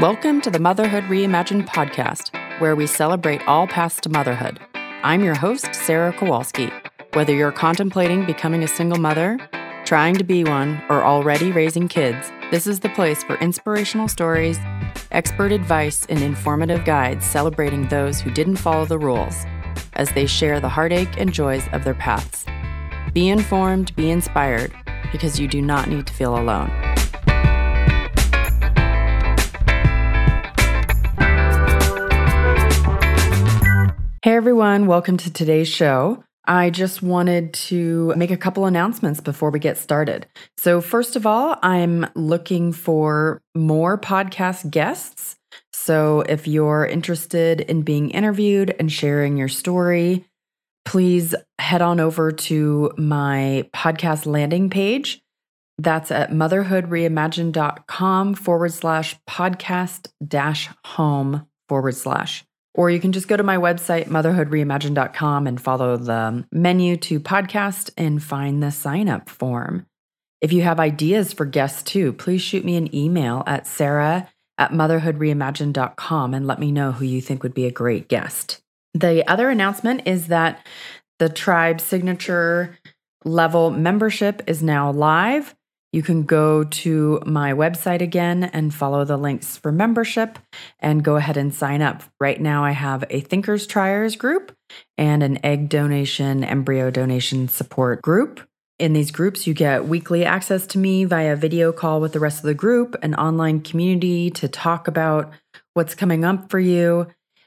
Welcome to the Motherhood Reimagined podcast, where we celebrate all paths to motherhood. I'm your host, Sarah Kowalski. Whether you're contemplating becoming a single mother, trying to be one, or already raising kids, this is the place for inspirational stories, expert advice, and informative guides celebrating those who didn't follow the rules as they share the heartache and joys of their paths. Be informed, be inspired, because you do not need to feel alone. Hey everyone, welcome to today's show. I just wanted to make a couple announcements before we get started. So, first of all, I'm looking for more podcast guests. So, if you're interested in being interviewed and sharing your story, please head on over to my podcast landing page. That's at motherhoodreimagined.com forward slash podcast dash home forward slash. Or you can just go to my website, motherhoodreimagined.com, and follow the menu to podcast and find the sign up form. If you have ideas for guests too, please shoot me an email at sarah at motherhoodreimagined.com and let me know who you think would be a great guest. The other announcement is that the tribe signature level membership is now live. You can go to my website again and follow the links for membership and go ahead and sign up. Right now, I have a Thinkers Triers group and an egg donation, embryo donation support group. In these groups, you get weekly access to me via video call with the rest of the group, an online community to talk about what's coming up for you,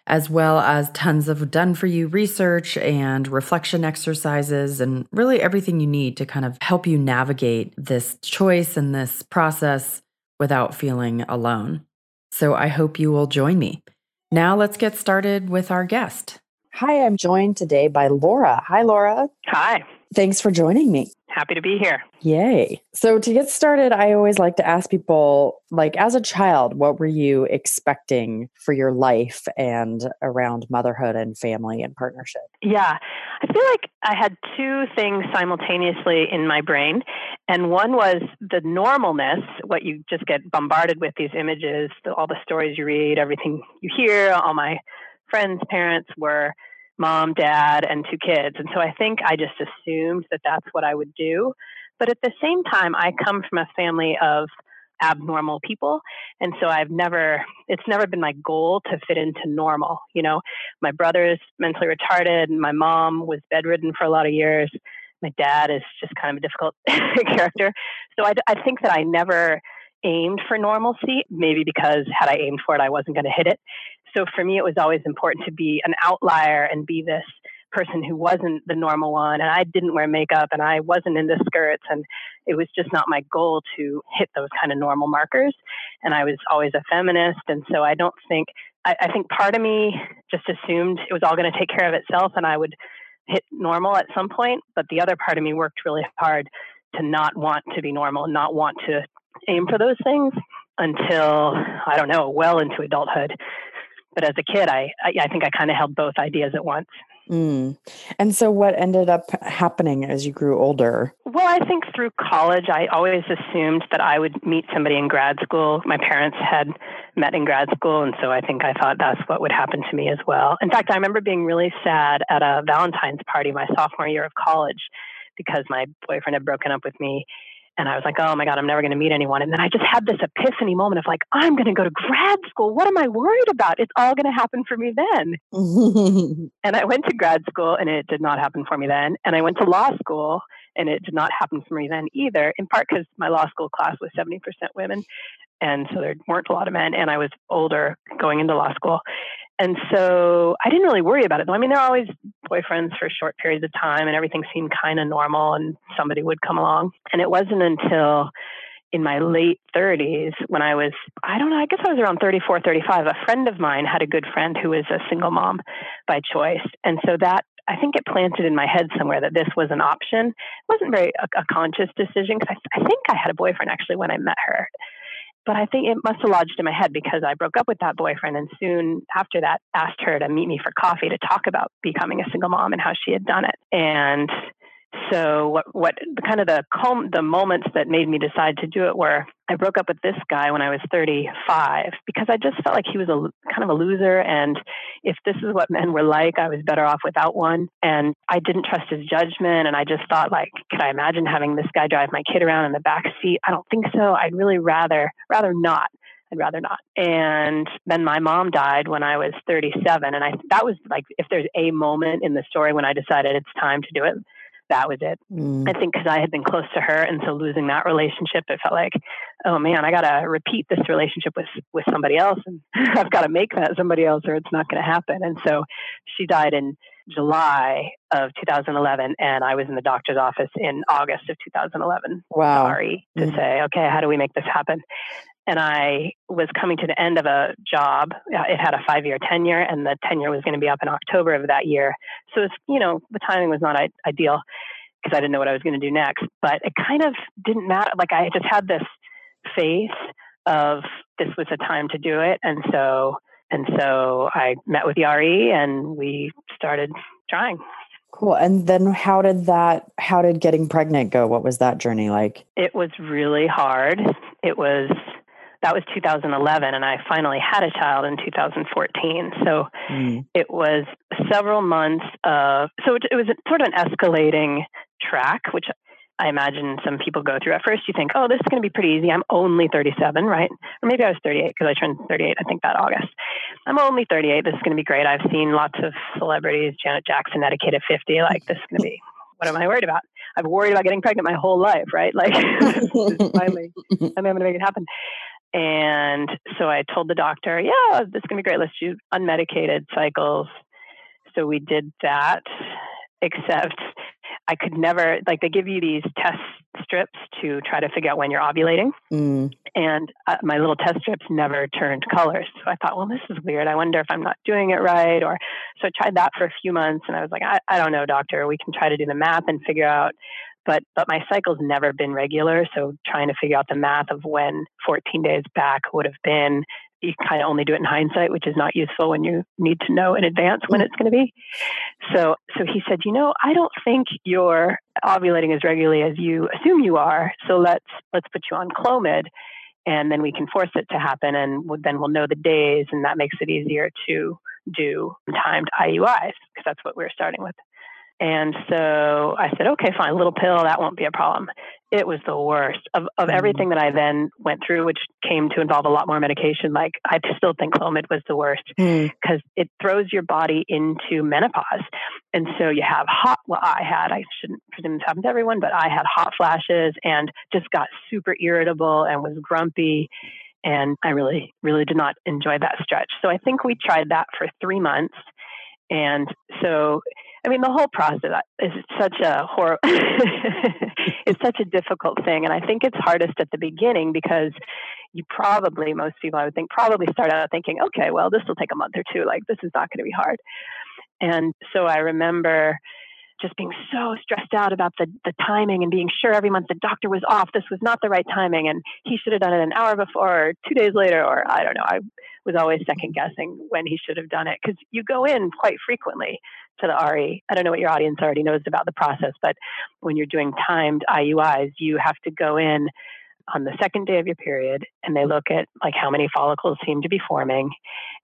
as well as tons of done for you research and reflection exercises, and really everything you need to kind of help you navigate this choice and this process without feeling alone. So I hope you will join me. Now let's get started with our guest. Hi, I'm joined today by Laura. Hi, Laura. Hi. Thanks for joining me. Happy to be here. Yay. So, to get started, I always like to ask people, like, as a child, what were you expecting for your life and around motherhood and family and partnership? Yeah. I feel like I had two things simultaneously in my brain. And one was the normalness, what you just get bombarded with these images, all the stories you read, everything you hear, all my friends' parents were mom, dad, and two kids. And so I think I just assumed that that's what I would do. But at the same time, I come from a family of abnormal people. And so I've never, it's never been my goal to fit into normal. You know, my brother is mentally retarded, my mom was bedridden for a lot of years. My dad is just kind of a difficult character. So I, I think that I never aimed for normalcy, maybe because had I aimed for it, I wasn't going to hit it. So for me, it was always important to be an outlier and be this person who wasn't the normal one. And I didn't wear makeup and I wasn't into skirts. And it was just not my goal to hit those kind of normal markers. And I was always a feminist. And so I don't think, I, I think part of me just assumed it was all going to take care of itself and I would hit normal at some point. But the other part of me worked really hard to not want to be normal and not want to aim for those things until I don't know, well into adulthood. But as a kid, I I, I think I kind of held both ideas at once. Mm. And so, what ended up happening as you grew older? Well, I think through college, I always assumed that I would meet somebody in grad school. My parents had met in grad school, and so I think I thought that's what would happen to me as well. In fact, I remember being really sad at a Valentine's party my sophomore year of college because my boyfriend had broken up with me and I was like, oh my God, I'm never going to meet anyone. And then I just had this epiphany moment of like, I'm going to go to grad school. What am I worried about? It's all going to happen for me then. and I went to grad school and it did not happen for me then. And I went to law school and it did not happen for me then either, in part because my law school class was 70% women. And so there weren't a lot of men. And I was older going into law school. And so I didn't really worry about it. Though I mean, there are always boyfriends for short periods of time and everything seemed kind of normal and somebody would come along. And it wasn't until in my late 30s when I was, I don't know, I guess I was around 34, 35. A friend of mine had a good friend who was a single mom by choice. And so that, I think it planted in my head somewhere that this was an option. It wasn't very a, a conscious decision because I, I think I had a boyfriend actually when I met her but I think it must have lodged in my head because I broke up with that boyfriend and soon after that asked her to meet me for coffee to talk about becoming a single mom and how she had done it. And so what what kind of the the moments that made me decide to do it were I broke up with this guy when I was 35 because I just felt like he was a kind of a loser. And if this is what men were like, I was better off without one. And I didn't trust his judgment. And I just thought, like, could I imagine having this guy drive my kid around in the back seat? I don't think so. I'd really rather rather not. I'd rather not. And then my mom died when I was 37. And I that was like if there's a moment in the story when I decided it's time to do it, that was it. Mm. I think because I had been close to her, and so losing that relationship, it felt like, oh man, I got to repeat this relationship with with somebody else, and I've got to make that somebody else, or it's not going to happen. And so she died in July of 2011, and I was in the doctor's office in August of 2011. Wow. Sorry to mm. say, okay, how do we make this happen? And I was coming to the end of a job. Uh, it had a five year tenure, and the tenure was going to be up in October of that year. So it's, you know, the timing was not ideal because I didn't know what I was going to do next. But it kind of didn't matter. Like I just had this faith of this was the time to do it, and so and so I met with Yari, and we started trying. Cool. And then how did that how did getting pregnant go? What was that journey like? It was really hard. It was that was 2011 and i finally had a child in 2014 so mm. it was several months of so it, it was sort of an escalating track which I imagine some people go through. At first, you think, oh, this is going to be pretty easy. I'm only 37, right? Or maybe I was 38 because I turned 38, I think, that August. I'm only 38. This is going to be great. I've seen lots of celebrities, Janet Jackson, etiquette at 50. Like, this is going to be, what am I worried about? I've worried about getting pregnant my whole life, right? Like, finally, I'm going to make it happen. And so I told the doctor, yeah, this is going to be great. Let's do unmedicated cycles. So we did that, except I could never, like, they give you these test strips to try to figure out when you're ovulating. Mm. And uh, my little test strips never turned colors. So I thought, well, this is weird. I wonder if I'm not doing it right. Or so I tried that for a few months and I was like, I, I don't know, doctor. We can try to do the math and figure out but but my cycle's never been regular so trying to figure out the math of when 14 days back would have been you kind of only do it in hindsight which is not useful when you need to know in advance when it's going to be so so he said you know i don't think you're ovulating as regularly as you assume you are so let's let's put you on clomid and then we can force it to happen and then we'll know the days and that makes it easier to do timed IUIs because that's what we're starting with. And so I said, okay, fine, little pill, that won't be a problem. It was the worst of, of mm. everything that I then went through, which came to involve a lot more medication. Like I still think Clomid was the worst because mm. it throws your body into menopause. And so you have hot, well, I had, I shouldn't presume this happens to everyone, but I had hot flashes and just got super irritable and was grumpy. And I really, really did not enjoy that stretch. So I think we tried that for three months. And so I mean, the whole process is such a hor- it's such a difficult thing, and I think it's hardest at the beginning because you probably most people I would think probably start out thinking, okay, well, this will take a month or two. Like this is not going to be hard. And so I remember just being so stressed out about the, the timing and being sure every month the doctor was off. This was not the right timing, and he should have done it an hour before, or two days later, or I don't know. I was always second guessing when he should have done it because you go in quite frequently to the RE. I don't know what your audience already knows about the process, but when you're doing timed IUIs, you have to go in on the second day of your period and they look at like how many follicles seem to be forming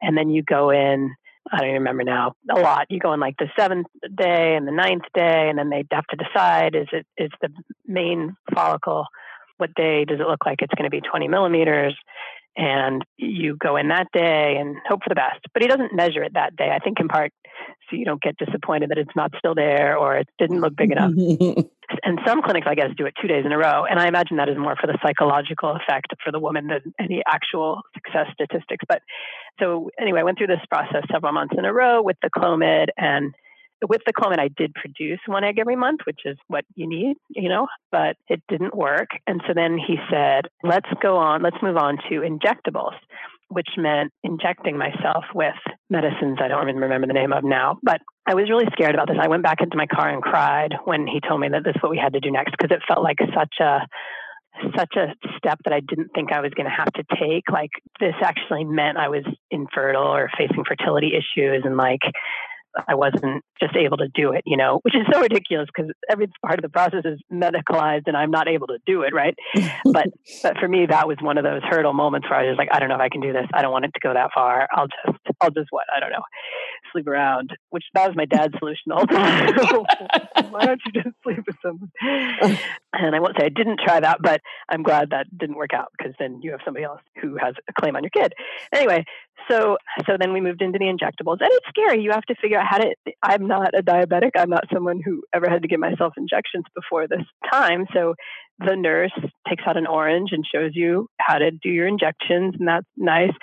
and then you go in I don't even remember now a lot. You go in like the seventh day and the ninth day, and then they have to decide is it is the main follicle. What day does it look like it's going to be 20 millimeters? And you go in that day and hope for the best. But he doesn't measure it that day. I think in part so you don't get disappointed that it's not still there or it didn't look big enough. and some clinics, I guess, do it two days in a row. And I imagine that is more for the psychological effect for the woman than any actual success statistics. But so anyway, I went through this process several months in a row with the Clomid and with the Clomid, I did produce one egg every month, which is what you need, you know, but it didn't work. And so then he said, let's go on, let's move on to injectables, which meant injecting myself with medicines I don't even remember the name of now. But I was really scared about this. I went back into my car and cried when he told me that this is what we had to do next because it felt like such a such a step that I didn't think I was going to have to take. Like this actually meant I was infertile or facing fertility issues and like I wasn't just able to do it, you know, which is so ridiculous because every part of the process is medicalized and I'm not able to do it, right? but but for me, that was one of those hurdle moments where I was like, I don't know if I can do this. I don't want it to go that far. I'll just I'll just what I don't know, sleep around. Which that was my dad's solution all the time. Why don't you just sleep with someone? And I won't say I didn't try that, but I'm glad that didn't work out because then you have somebody else who has a claim on your kid. Anyway, so so then we moved into the injectables, and it's scary. You have to figure out how to. I'm not a diabetic. I'm not someone who ever had to give myself injections before this time. So the nurse takes out an orange and shows you how to do your injections, and that's nice.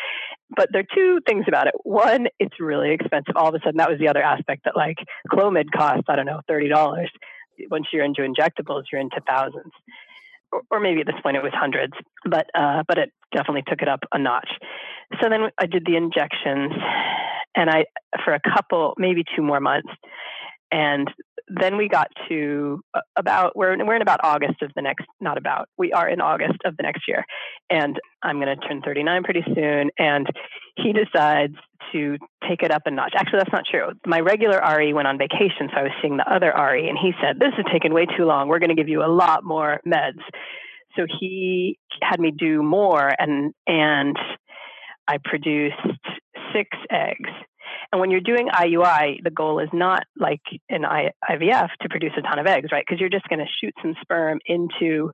But there are two things about it. One, it's really expensive. All of a sudden, that was the other aspect that like Clomid costs, I don't know, thirty dollars. Once you're into injectables, you're into thousands or maybe at this point it was hundreds, but uh, but it definitely took it up a notch. So then I did the injections, and I for a couple, maybe two more months, and then we got to uh, about we're we're in about August of the next not about we are in August of the next year, and I'm going to turn 39 pretty soon, and he decides to take it up a notch. Actually, that's not true. My regular RE went on vacation, so I was seeing the other RE, and he said, "This is taking way too long. We're going to give you a lot more meds." So he had me do more, and and I produced six eggs. And when you're doing IUI, the goal is not like in IVF to produce a ton of eggs, right? Because you're just going to shoot some sperm into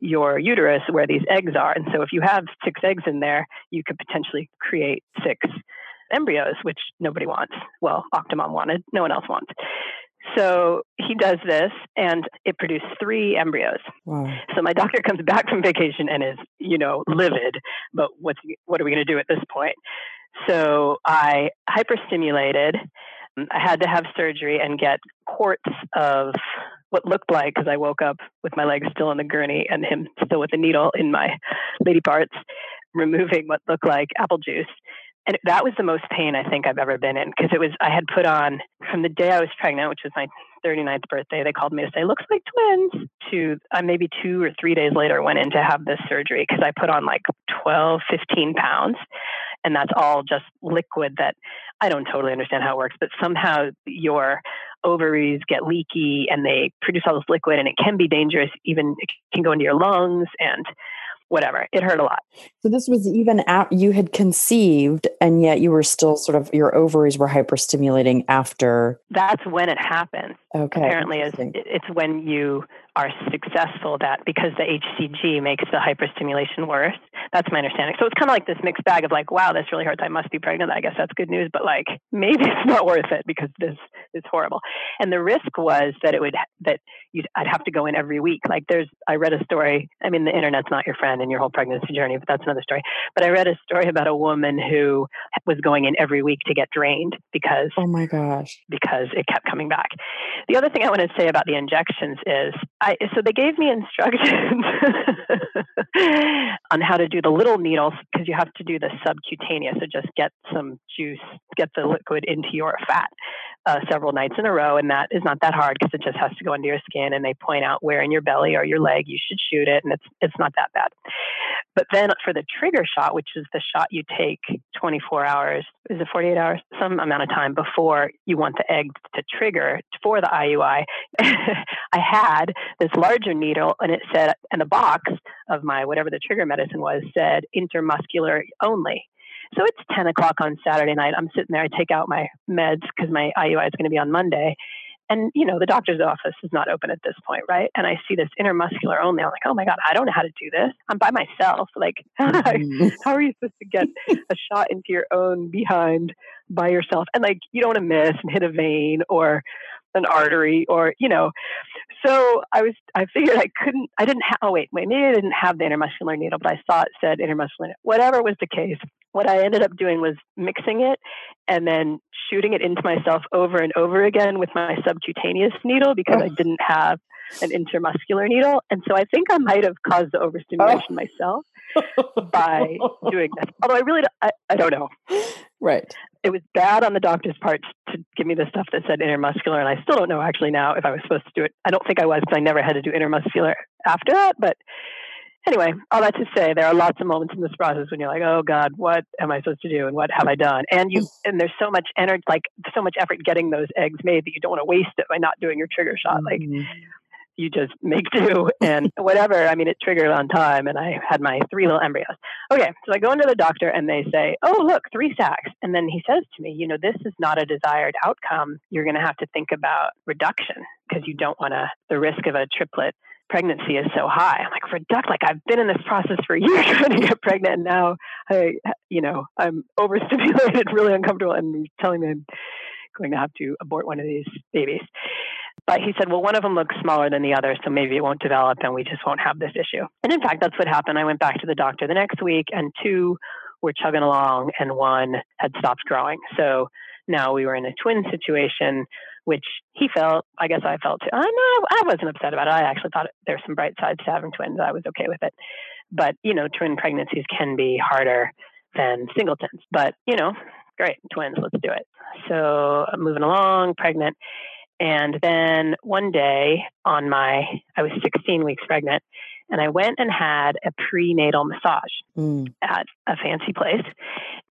your uterus where these eggs are. And so if you have six eggs in there, you could potentially create six embryos, which nobody wants. Well, Octomom wanted, no one else wants. So he does this and it produced three embryos. Wow. So my doctor comes back from vacation and is, you know, livid, but what's what are we going to do at this point? So I hyperstimulated. I had to have surgery and get quarts of what looked like because I woke up with my legs still in the gurney and him still with a needle in my lady parts, removing what looked like apple juice. And that was the most pain I think I've ever been in because it was I had put on from the day I was pregnant, which was my 39th birthday. They called me to say looks like twins. To uh, maybe two or three days later went in to have this surgery because I put on like 12, 15 pounds and that's all just liquid that I don't totally understand how it works, but somehow your ovaries get leaky and they produce all this liquid and it can be dangerous even it can go into your lungs and whatever. It hurt a lot. So this was even out you had conceived and yet you were still sort of your ovaries were hyperstimulating after That's when it happens. Okay. Apparently it's, it's when you are successful that because the HCG makes the hyperstimulation worse. That's my understanding. So it's kind of like this mixed bag of like, wow, this really hurts. I must be pregnant. I guess that's good news, but like maybe it's not worth it because this is horrible. And the risk was that it would that you'd I'd have to go in every week. Like there's I read a story. I mean, the internet's not your friend in your whole pregnancy journey, but that's another story. But I read a story about a woman who was going in every week to get drained because oh my gosh because it kept coming back. The other thing I want to say about the injections is I, so they gave me instructions on how to do the little needles because you have to do the subcutaneous. So just get some juice, get the liquid into your fat uh, several nights in a row, and that is not that hard because it just has to go under your skin. And they point out where in your belly or your leg you should shoot it, and it's it's not that bad. But then for the trigger shot, which is the shot you take 24 hours, is it 48 hours, some amount of time before you want the egg to trigger for the IUI, I had this larger needle, and it said, and the box of my whatever the trigger medicine was said intermuscular only. So it's 10 o'clock on Saturday night. I'm sitting there. I take out my meds because my IUI is going to be on Monday. And, you know, the doctor's office is not open at this point, right? And I see this intermuscular only. I'm like, oh my God, I don't know how to do this. I'm by myself. Like, mm-hmm. how are you supposed to get a shot into your own behind by yourself? And like, you don't want to miss and hit a vein or an artery or, you know. So I was, I figured I couldn't, I didn't have, oh wait, wait, maybe I didn't have the intermuscular needle, but I saw it said intermuscular. Whatever was the case, what I ended up doing was mixing it and then shooting it into myself over and over again with my subcutaneous needle because oh. I didn't have an intermuscular needle. And so I think I might have caused the overstimulation oh. myself by doing this. Although I really, I, I don't know. Right. It was bad on the doctor's part to give me the stuff that said intermuscular. And I still don't know actually now if I was supposed to do it. I don't think I was because I never had to do intermuscular after that. But anyway, all that to say, there are lots of moments in this process when you're like, oh God, what am I supposed to do, and what have I done? And you and there's so much energy, like so much effort getting those eggs made that you don't want to waste it by not doing your trigger shot. Mm-hmm. You just make do and whatever. I mean, it triggered on time, and I had my three little embryos. Okay, so I go into the doctor, and they say, "Oh, look, three sacs." And then he says to me, "You know, this is not a desired outcome. You're going to have to think about reduction because you don't want to the risk of a triplet." pregnancy is so high. I'm like, reduct, like I've been in this process for years trying to get pregnant. And now I, you know, I'm overstimulated, really uncomfortable and he's telling me I'm going to have to abort one of these babies. But he said, well, one of them looks smaller than the other, so maybe it won't develop and we just won't have this issue. And in fact, that's what happened. I went back to the doctor the next week and two were chugging along and one had stopped growing. So now we were in a twin situation, which he felt, I guess I felt too. I know I wasn't upset about it. I actually thought there's some bright sides to having twins. I was okay with it. But, you know, twin pregnancies can be harder than singletons. But, you know, great, twins, let's do it. So I'm moving along, pregnant. And then one day on my, I was 16 weeks pregnant, and I went and had a prenatal massage mm. at a fancy place.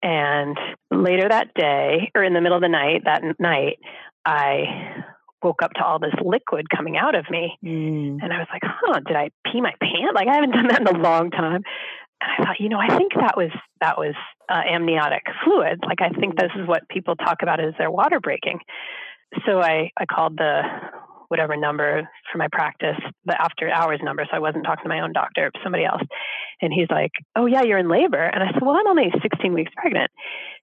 And later that day, or in the middle of the night, that night, I woke up to all this liquid coming out of me. Mm. And I was like, huh, did I pee my pants? Like I haven't done that in a long time. And I thought, you know, I think that was that was uh, amniotic fluid. Like I think this is what people talk about as their water breaking so I, I called the whatever number for my practice, the after hours number. So I wasn't talking to my own doctor, somebody else. And he's like, Oh, yeah, you're in labor. And I said, Well, I'm only 16 weeks pregnant.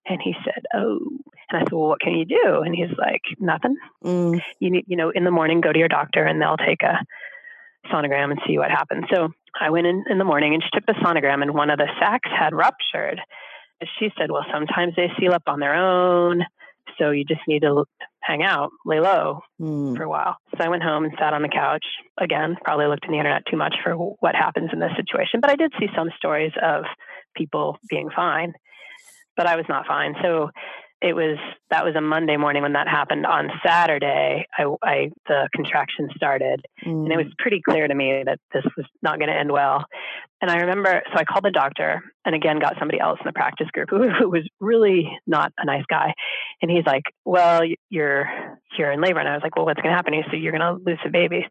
And he said, Oh, and I said, Well, what can you do? And he's like, Nothing. Mm. You need, you know, in the morning, go to your doctor and they'll take a sonogram and see what happens. So I went in in the morning and she took the sonogram and one of the sacs had ruptured. And she said, Well, sometimes they seal up on their own. So you just need to hang out, lay low mm. for a while. So I went home and sat on the couch. Again, probably looked in the internet too much for what happens in this situation, but I did see some stories of people being fine, but I was not fine. So it was that was a Monday morning when that happened. On Saturday, I, I the contraction started, mm. and it was mm. pretty clear to me that this was not going to end well. And I remember, so I called the doctor, and again got somebody else in the practice group who, who was really not a nice guy, and he's like, "Well, you're you're in labor," and I was like, "Well, what's going to happen?" He said, "You're going to lose the baby."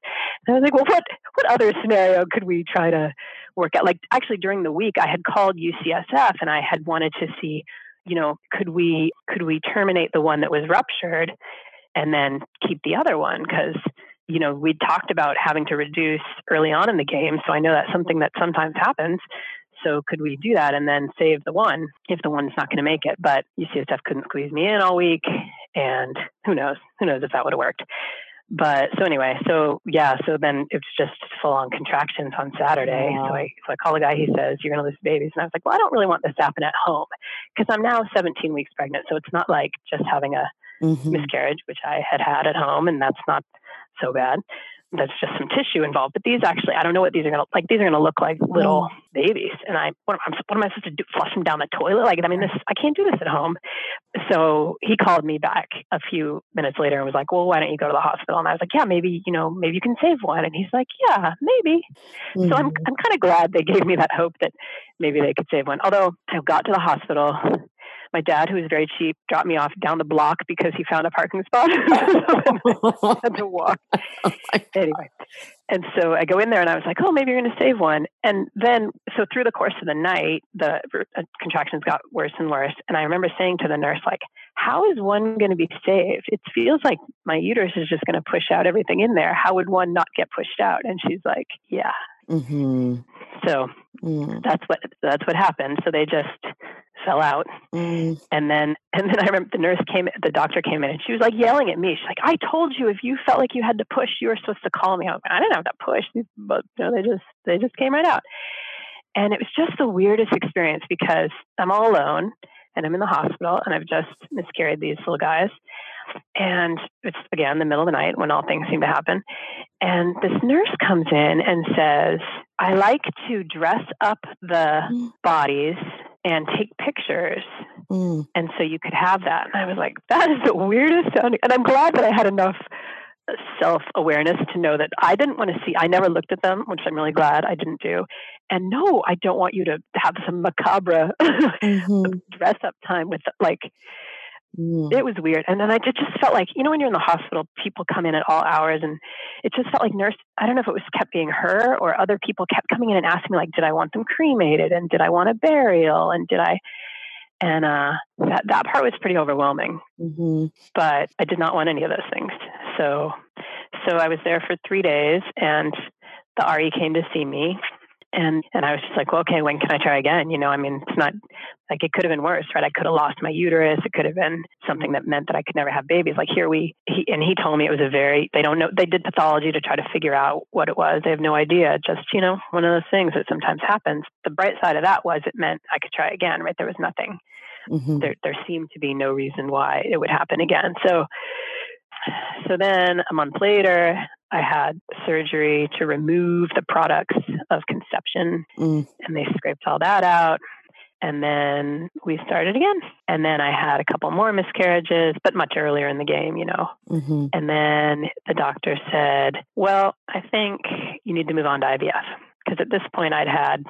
And I was like, "Well, what what other scenario could we try to work out?" Like actually during the week, I had called UCSF and I had wanted to see you know, could we could we terminate the one that was ruptured and then keep the other one? Because you know, we talked about having to reduce early on in the game, so I know that's something that sometimes happens. So could we do that and then save the one if the one's not going to make it? But UCSF couldn't squeeze me in all week, and who knows? Who knows if that would have worked? But so anyway, so yeah, so then it's just full on contractions on Saturday. Wow. So I so I call the guy. He says you're going to lose the babies, and I was like, well, I don't really want this to happen at home because I'm now 17 weeks pregnant. So it's not like just having a mm-hmm. miscarriage, which I had had at home, and that's not so bad that's just some tissue involved. But these actually, I don't know what these are going to like. These are going to look like little mm. babies. And I, what am, what am I supposed to do? Flush them down the toilet? Like, I mean, this, I can't do this at home. So he called me back a few minutes later and was like, well, why don't you go to the hospital? And I was like, yeah, maybe, you know, maybe you can save one. And he's like, yeah, maybe. Mm-hmm. So I'm, mm-hmm. I'm kind of glad they gave me that hope that maybe they could save one. Although I got to the hospital my dad, who was very cheap, dropped me off down the block because he found a parking spot. Had to walk. Oh anyway, and so I go in there and I was like, oh, maybe you're going to save one. And then, so through the course of the night, the uh, contractions got worse and worse. And I remember saying to the nurse, like, how is one going to be saved? It feels like my uterus is just going to push out everything in there. How would one not get pushed out? And she's like, yeah. Mm-hmm. So mm. that's what that's what happened. So they just fell out. Mm. And then and then I remember the nurse came the doctor came in and she was like yelling at me. She's like, I told you if you felt like you had to push, you were supposed to call me. I, I didn't have to push, but you know, they just they just came right out. And it was just the weirdest experience because I'm all alone and I'm in the hospital and I've just miscarried these little guys. And it's again the middle of the night when all things seem to happen. And this nurse comes in and says, I like to dress up the mm. bodies and take pictures. Mm. And so you could have that. And I was like, that is the weirdest sounding. And I'm glad that I had enough self awareness to know that I didn't want to see, I never looked at them, which I'm really glad I didn't do. And no, I don't want you to have some macabre mm-hmm. dress up time with like, mm. it was weird. And then I just, just felt like, you know, when you're in the hospital, people come in at all hours and it just felt like nurse, I don't know if it was kept being her or other people kept coming in and asking me like, did I want them cremated? And did I want a burial? And did I, and uh, that that part was pretty overwhelming. Mm-hmm. But I did not want any of those things. So so I was there for three days, and the RE came to see me, and and I was just like, well, okay, when can I try again? You know, I mean, it's not like it could have been worse, right? I could have lost my uterus. It could have been something that meant that I could never have babies. Like here we, he, and he told me it was a very, they don't know, they did pathology to try to figure out what it was. They have no idea. Just, you know, one of those things that sometimes happens. The bright side of that was it meant I could try again, right? There was nothing, mm-hmm. there, there seemed to be no reason why it would happen again. So, so then a month later, I had surgery to remove the products of conception, mm. and they scraped all that out. And then we started again. And then I had a couple more miscarriages, but much earlier in the game, you know. Mm-hmm. And then the doctor said, Well, I think you need to move on to IVF. Because at this point, I'd had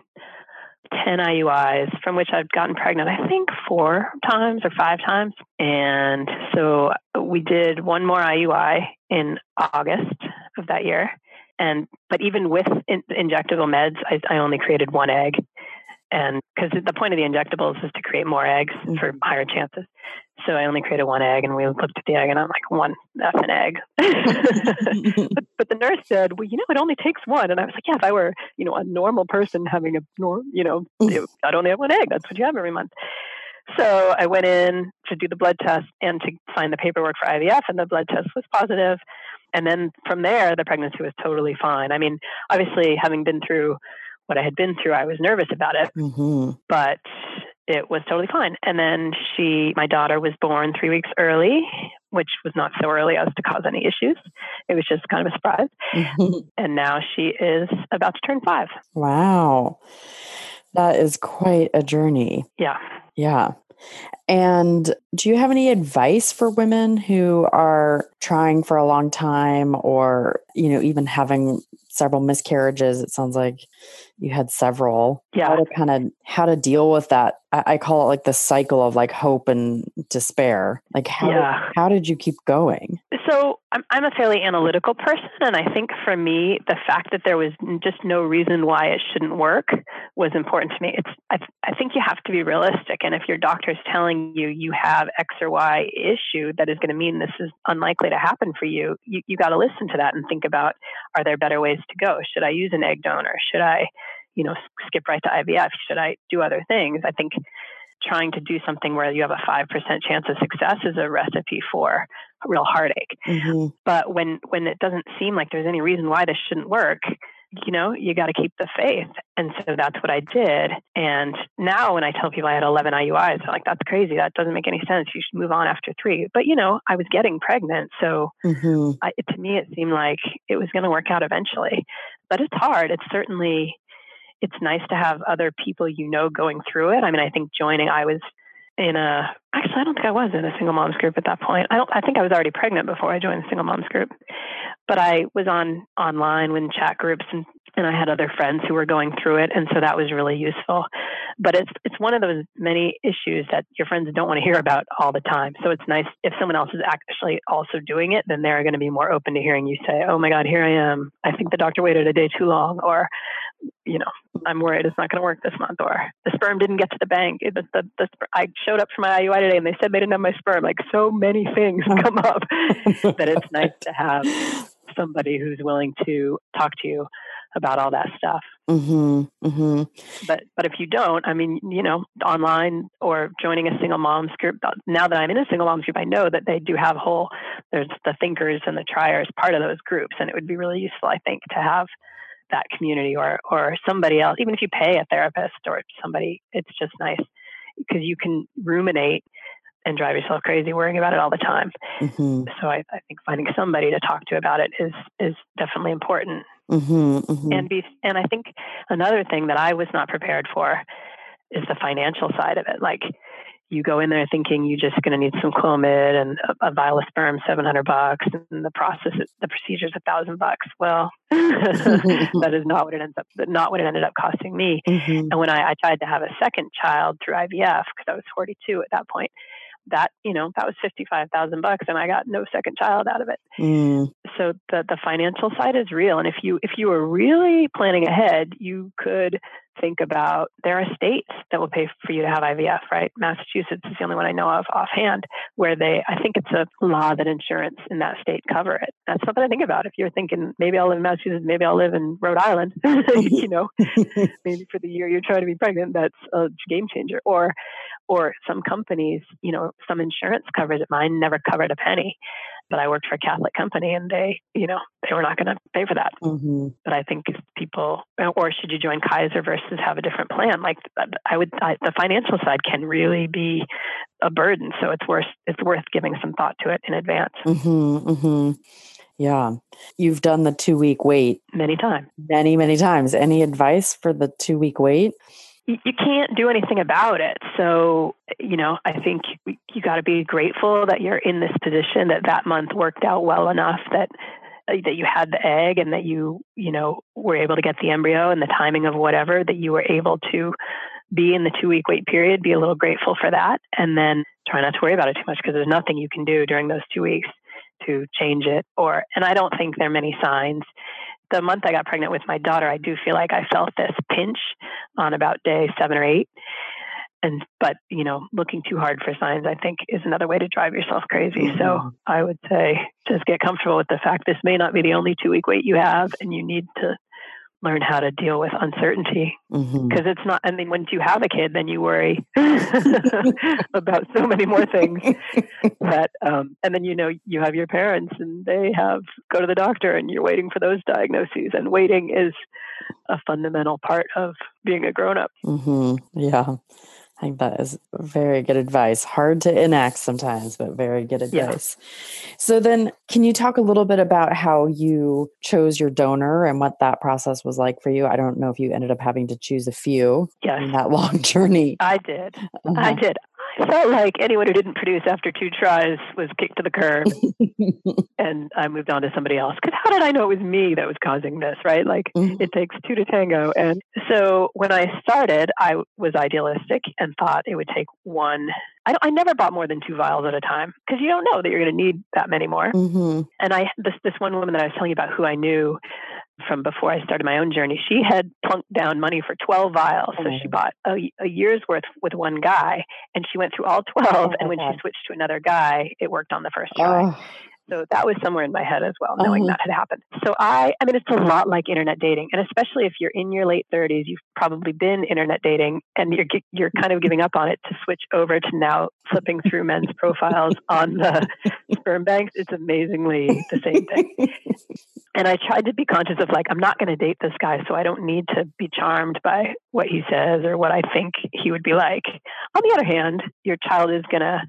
10 IUIs from which I've gotten pregnant, I think four times or five times. And so we did one more IUI in August of that year. And, but even with in, injectable meds, I, I only created one egg and because the point of the injectables is to create more eggs mm-hmm. for higher chances. So I only created one egg, and we looked at the egg, and I'm like, one that's an egg. but, but, the nurse said, well, you know, it only takes one, and I was like, yeah, if I were, you know, a normal person having a, norm, you know. I'd only have one egg. That's what you have every month. So I went in to do the blood test and to sign the paperwork for IVF, and the blood test was positive. And then from there, the pregnancy was totally fine. I mean, obviously, having been through what I had been through, I was nervous about it, mm-hmm. but it was totally fine. And then she, my daughter, was born three weeks early, which was not so early as to cause any issues. It was just kind of a surprise. Mm-hmm. And now she is about to turn five. Wow. That is quite a journey. Yeah. Yeah. And do you have any advice for women who are trying for a long time or, you know, even having several miscarriages? It sounds like you had several. Yeah. How to kind of how to deal with that. I, I, call it like the cycle of like hope and despair. Like how yeah. how did you keep going? So I'm I'm a fairly analytical person, and I think for me the fact that there was just no reason why it shouldn't work was important to me. It's I I think you have to be realistic, and if your doctor is telling you you have X or Y issue that is going to mean this is unlikely to happen for you, you you got to listen to that and think about are there better ways to go? Should I use an egg donor? Should I you know, skip right to IVF? Should I do other things? I think trying to do something where you have a 5% chance of success is a recipe for real heartache. Mm-hmm. But when, when it doesn't seem like there's any reason why this shouldn't work, you know, you got to keep the faith. And so that's what I did. And now when I tell people I had 11 IUIs, they're like, that's crazy. That doesn't make any sense. You should move on after three. But, you know, I was getting pregnant. So mm-hmm. I, to me, it seemed like it was going to work out eventually. But it's hard. It's certainly it's nice to have other people you know going through it. I mean, I think joining, I was in a actually I don't think I was in a single moms group at that point. I don't I think I was already pregnant before I joined the single moms group. But I was on online with chat groups and and I had other friends who were going through it and so that was really useful. But it's it's one of those many issues that your friends don't want to hear about all the time. So it's nice if someone else is actually also doing it, then they're going to be more open to hearing you say, "Oh my god, here I am. I think the doctor waited a day too long," or you know, I'm worried it's not going to work this month, or the sperm didn't get to the bank. The, the, the, I showed up for my IUI today and they said they didn't have my sperm. Like so many things oh. come up that it's nice to have somebody who's willing to talk to you about all that stuff. Mm-hmm, mm-hmm. But but if you don't, I mean, you know, online or joining a single moms group. Uh, now that I'm in a single moms group, I know that they do have whole. There's the thinkers and the triers part of those groups, and it would be really useful, I think, to have that community or or somebody else even if you pay a therapist or somebody it's just nice because you can ruminate and drive yourself crazy worrying about it all the time mm-hmm. so I, I, think finding somebody to talk to about it is is definitely important mm-hmm, mm-hmm. and be and i think another thing that i was not prepared for is the financial side of it like you go in there thinking you're just going to need some Clomid and a, a vial of sperm, 700 bucks, and the process, the procedure's a thousand bucks. Well, that is not what it ends up, not what it ended up costing me. Mm-hmm. And when I, I tried to have a second child through IVF, because I was 42 at that point, that you know that was 55,000 bucks and I got no second child out of it. Mm. So the the financial side is real and if you if you were really planning ahead, you could think about there are states that will pay for you to have IVF, right? Massachusetts is the only one I know of offhand where they, I think it's a law that insurance in that state cover it. That's something to think about. If you're thinking maybe I'll live in Massachusetts, maybe I'll live in Rhode Island, you know, maybe for the year you're trying to be pregnant, that's a game changer. Or, or some companies, you know, some insurance covers it. Mine never covered a penny but I worked for a Catholic company and they, you know, they were not going to pay for that. Mm-hmm. But I think people, or should you join Kaiser versus have a different plan? Like I would, I, the financial side can really be a burden. So it's worth, it's worth giving some thought to it in advance. Mm-hmm, mm-hmm. Yeah. You've done the two week wait many times. Many, many times. Any advice for the two week wait? You can't do anything about it. So, you know, I think you got to be grateful that you're in this position that that month worked out well enough that uh, that you had the egg and that you, you know, were able to get the embryo and the timing of whatever that you were able to be in the 2 week wait period, be a little grateful for that and then try not to worry about it too much because there's nothing you can do during those 2 weeks to change it or and I don't think there are many signs the month I got pregnant with my daughter, I do feel like I felt this pinch on about day seven or eight. And but you know, looking too hard for signs, I think, is another way to drive yourself crazy. Mm-hmm. So I would say just get comfortable with the fact this may not be the only two week wait you have, and you need to learn how to deal with uncertainty because mm-hmm. it's not i mean once you have a kid then you worry about so many more things that um, and then you know you have your parents and they have go to the doctor and you're waiting for those diagnoses and waiting is a fundamental part of being a grown-up mm-hmm. yeah I think that is very good advice. Hard to enact sometimes, but very good advice. Yeah. So, then can you talk a little bit about how you chose your donor and what that process was like for you? I don't know if you ended up having to choose a few yes. in that long journey. I did. Uh-huh. I did. I felt like anyone who didn't produce after two tries was kicked to the curb, and I moved on to somebody else. Because how did I know it was me that was causing this? Right? Like mm-hmm. it takes two to tango. And so when I started, I was idealistic and thought it would take one. I, I never bought more than two vials at a time because you don't know that you're going to need that many more. Mm-hmm. And I this this one woman that I was telling you about who I knew from before I started my own journey, she had plunked down money for 12 vials. So she mm. bought a, a, year's worth with one guy and she went through all 12. Oh, and when God. she switched to another guy, it worked on the first try. Oh. So that was somewhere in my head as well, knowing uh-huh. that had happened. So I, I mean, it's a lot like internet dating, and especially if you're in your late 30s, you've probably been internet dating, and you're you're kind of giving up on it to switch over to now flipping through men's profiles on the sperm banks. It's amazingly the same thing. And I tried to be conscious of like, I'm not going to date this guy, so I don't need to be charmed by what he says or what I think he would be like. On the other hand, your child is going to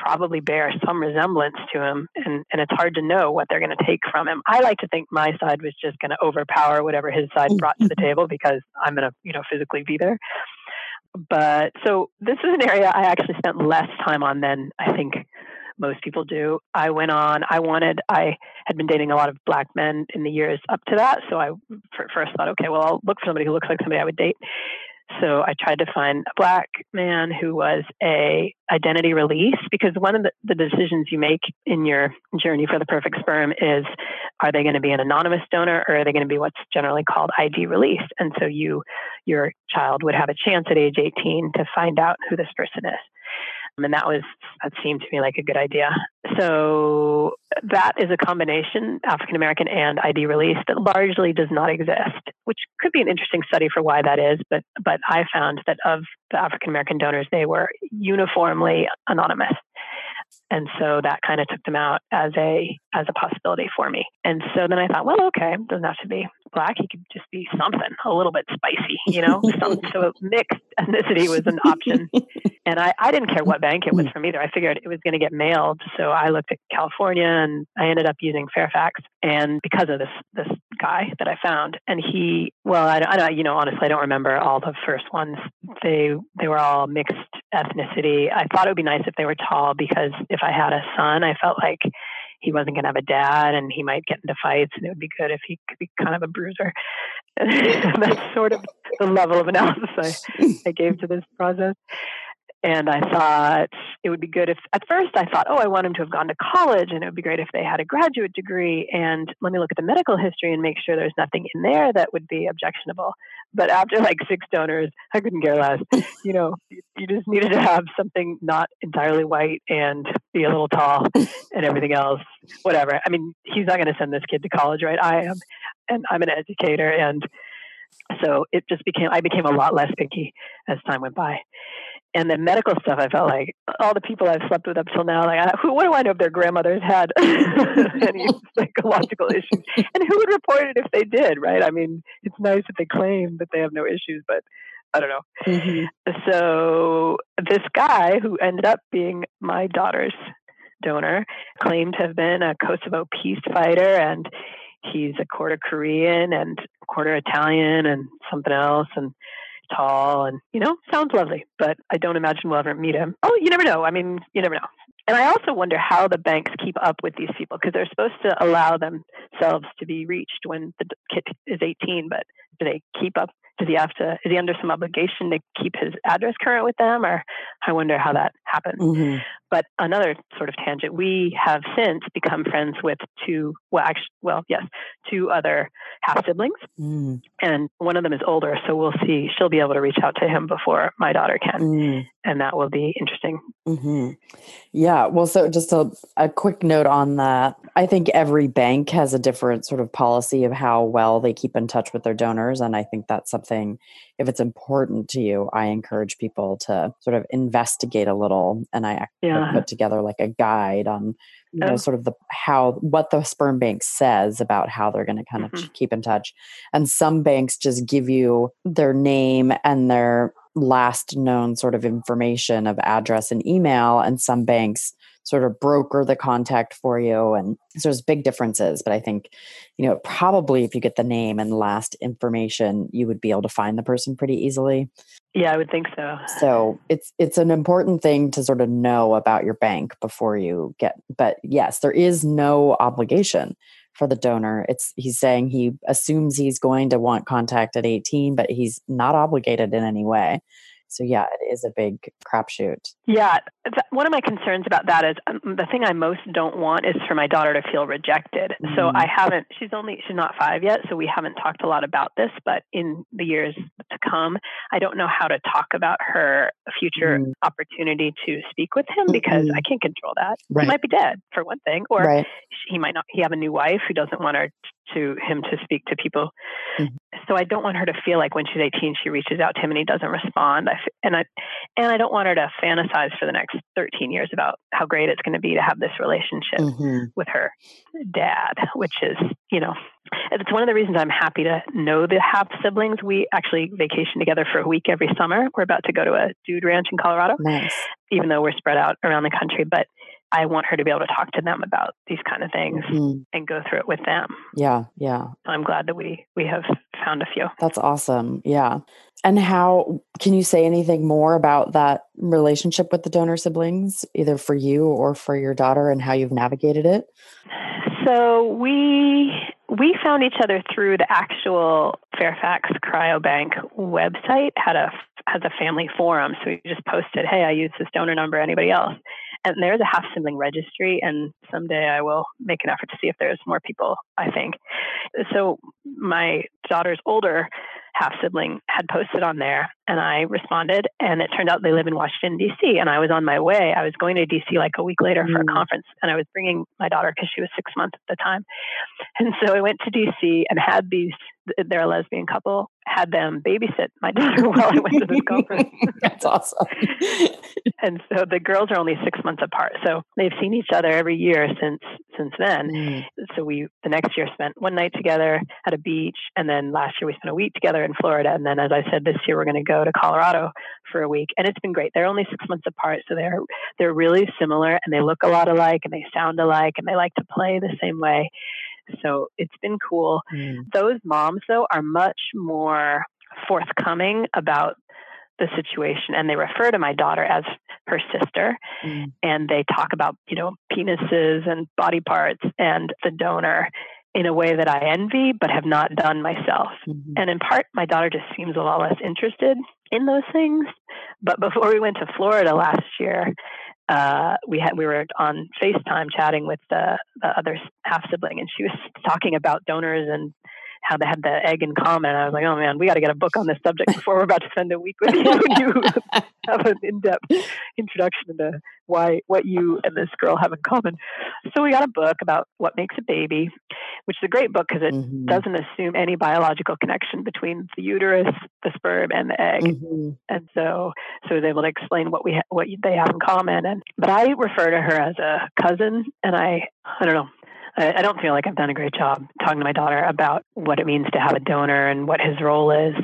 probably bear some resemblance to him and, and it's hard to know what they're going to take from him. I like to think my side was just going to overpower whatever his side brought to the mm-hmm. table because i'm going to you know physically be there. But so this is an area i actually spent less time on than i think most people do i went on i wanted i had been dating a lot of black men in the years up to that so i first thought okay well i'll look for somebody who looks like somebody i would date so I tried to find a black man who was a identity release because one of the, the decisions you make in your journey for the perfect sperm is are they going to be an anonymous donor or are they going to be what's generally called ID release? And so you your child would have a chance at age 18 to find out who this person is. And that was, that seemed to me like a good idea. So that is a combination, African American and ID release, that largely does not exist, which could be an interesting study for why that is. But, but I found that of the African American donors, they were uniformly anonymous and so that kind of took them out as a as a possibility for me. And so then i thought well okay doesn't have to be black. He could just be something a little bit spicy you know? So mixed ethnicity was an option. And I, I didn't care what bank it was from either. I figured it was going to get mailed. So i looked at california and i ended up using fairfax. And because of this this guy that i found and he well i, don't I don't you know honestly i don't remember all the first ones. They they were all mixed ethnicity. I thought it would be nice if they were tall because if I had a son, I felt like he wasn't going to have a dad and he might get into fights and it would be good if he could be kind of a bruiser. That's sort of the level of analysis I, I gave to this process. And I thought it would be good if, at first, I thought, oh, I want him to have gone to college and it would be great if they had a graduate degree. And let me look at the medical history and make sure there's nothing in there that would be objectionable. But after like six donors, I couldn't care less. you know, you just needed to have something not entirely white and be a little tall and everything else, whatever. I mean, he's not going to send this kid to college, right? I am, and I'm an educator. And so it just became, I became a lot less picky as time went by and the medical stuff, I felt like all the people I've slept with up till now, like, who, what do I know if their grandmothers had any psychological issues? And who would report it if they did, right? I mean, it's nice that they claim that they have no issues, but I don't know. Mm-hmm. So this guy who ended up being my daughter's donor claimed to have been a Kosovo peace fighter and he's a quarter Korean and quarter Italian and something else. And tall and, you know, sounds lovely, but I don't imagine we'll ever meet him. Oh, you never know. I mean, you never know. And I also wonder how the banks keep up with these people because they're supposed to allow themselves to be reached when the kid is 18, but do they keep up does he have to is he under some obligation to keep his address current with them or i wonder how that happens mm-hmm. but another sort of tangent we have since become friends with two well actually well yes two other half siblings mm. and one of them is older so we'll see she'll be able to reach out to him before my daughter can mm. and that will be interesting mm-hmm. yeah well so just a, a quick note on that i think every bank has a different sort of policy of how well they keep in touch with their donors and i think that's something if it's important to you, I encourage people to sort of investigate a little. And I yeah. put together like a guide on you know, oh. sort of the how what the sperm bank says about how they're going to kind mm-hmm. of keep in touch. And some banks just give you their name and their last known sort of information of address and email, and some banks sort of broker the contact for you and so there's big differences but i think you know probably if you get the name and last information you would be able to find the person pretty easily. Yeah i would think so. So it's it's an important thing to sort of know about your bank before you get but yes there is no obligation for the donor. It's he's saying he assumes he's going to want contact at 18 but he's not obligated in any way so yeah, it is a big crapshoot. Yeah, one of my concerns about that is um, the thing I most don't want is for my daughter to feel rejected. Mm-hmm. So I haven't. She's only she's not five yet, so we haven't talked a lot about this. But in the years to come, I don't know how to talk about her future mm-hmm. opportunity to speak with him because mm-hmm. I can't control that. Right. He might be dead for one thing, or right. he might not. He have a new wife who doesn't want her to him to speak to people. So I don't want her to feel like when she's 18 she reaches out to him and he doesn't respond. I, and I and I don't want her to fantasize for the next 13 years about how great it's going to be to have this relationship mm-hmm. with her dad, which is, you know, it's one of the reasons I'm happy to know the half siblings. We actually vacation together for a week every summer. We're about to go to a dude ranch in Colorado. Nice. Even though we're spread out around the country, but I want her to be able to talk to them about these kind of things mm-hmm. and go through it with them. Yeah, yeah. I'm glad that we we have found a few. That's awesome. Yeah. And how can you say anything more about that relationship with the donor siblings, either for you or for your daughter, and how you've navigated it? So we we found each other through the actual Fairfax Cryobank website had a has a family forum. So we just posted, "Hey, I use this donor number. Anybody else?" And there's a half sibling registry, and someday I will make an effort to see if there's more people. I think so. My daughter's older half sibling had posted on there and I responded and it turned out they live in Washington DC and I was on my way I was going to DC like a week later for a mm. conference and I was bringing my daughter because she was 6 months at the time and so I went to DC and had these they're a lesbian couple had them babysit my daughter while I went to this conference that's awesome. And so the girls are only 6 months apart so they've seen each other every year since since then. Mm. so we the next year spent one night together at a beach and then last year we spent a week together in Florida and then as I said this year we're going to go to Colorado for a week and it's been great. They're only 6 months apart so they're they're really similar and they look a lot alike and they sound alike and they like to play the same way so it's been cool. Mm. Those moms, though, are much more forthcoming about the situation and they refer to my daughter as her sister mm. and they talk about you know penises and body parts and the donor in a way that I envy but have not done myself. Mm-hmm. And in part, my daughter just seems a lot less interested in those things. But before we went to Florida last year, uh, we had we were on FaceTime chatting with the, the other half sibling, and she was talking about donors and how they had the egg in common. I was like, oh man, we got to get a book on this subject before we're about to spend a week with you. and you have an in-depth introduction into why what you and this girl have in common. So we got a book about what makes a baby, which is a great book because it mm-hmm. doesn't assume any biological connection between the uterus, the sperm, and the egg. Mm-hmm. And so, so I was able to explain what we ha- what they have in common. And but I refer to her as a cousin, and I I don't know I, don't feel like I've done a great job talking to my daughter about what it means to have a donor and what his role is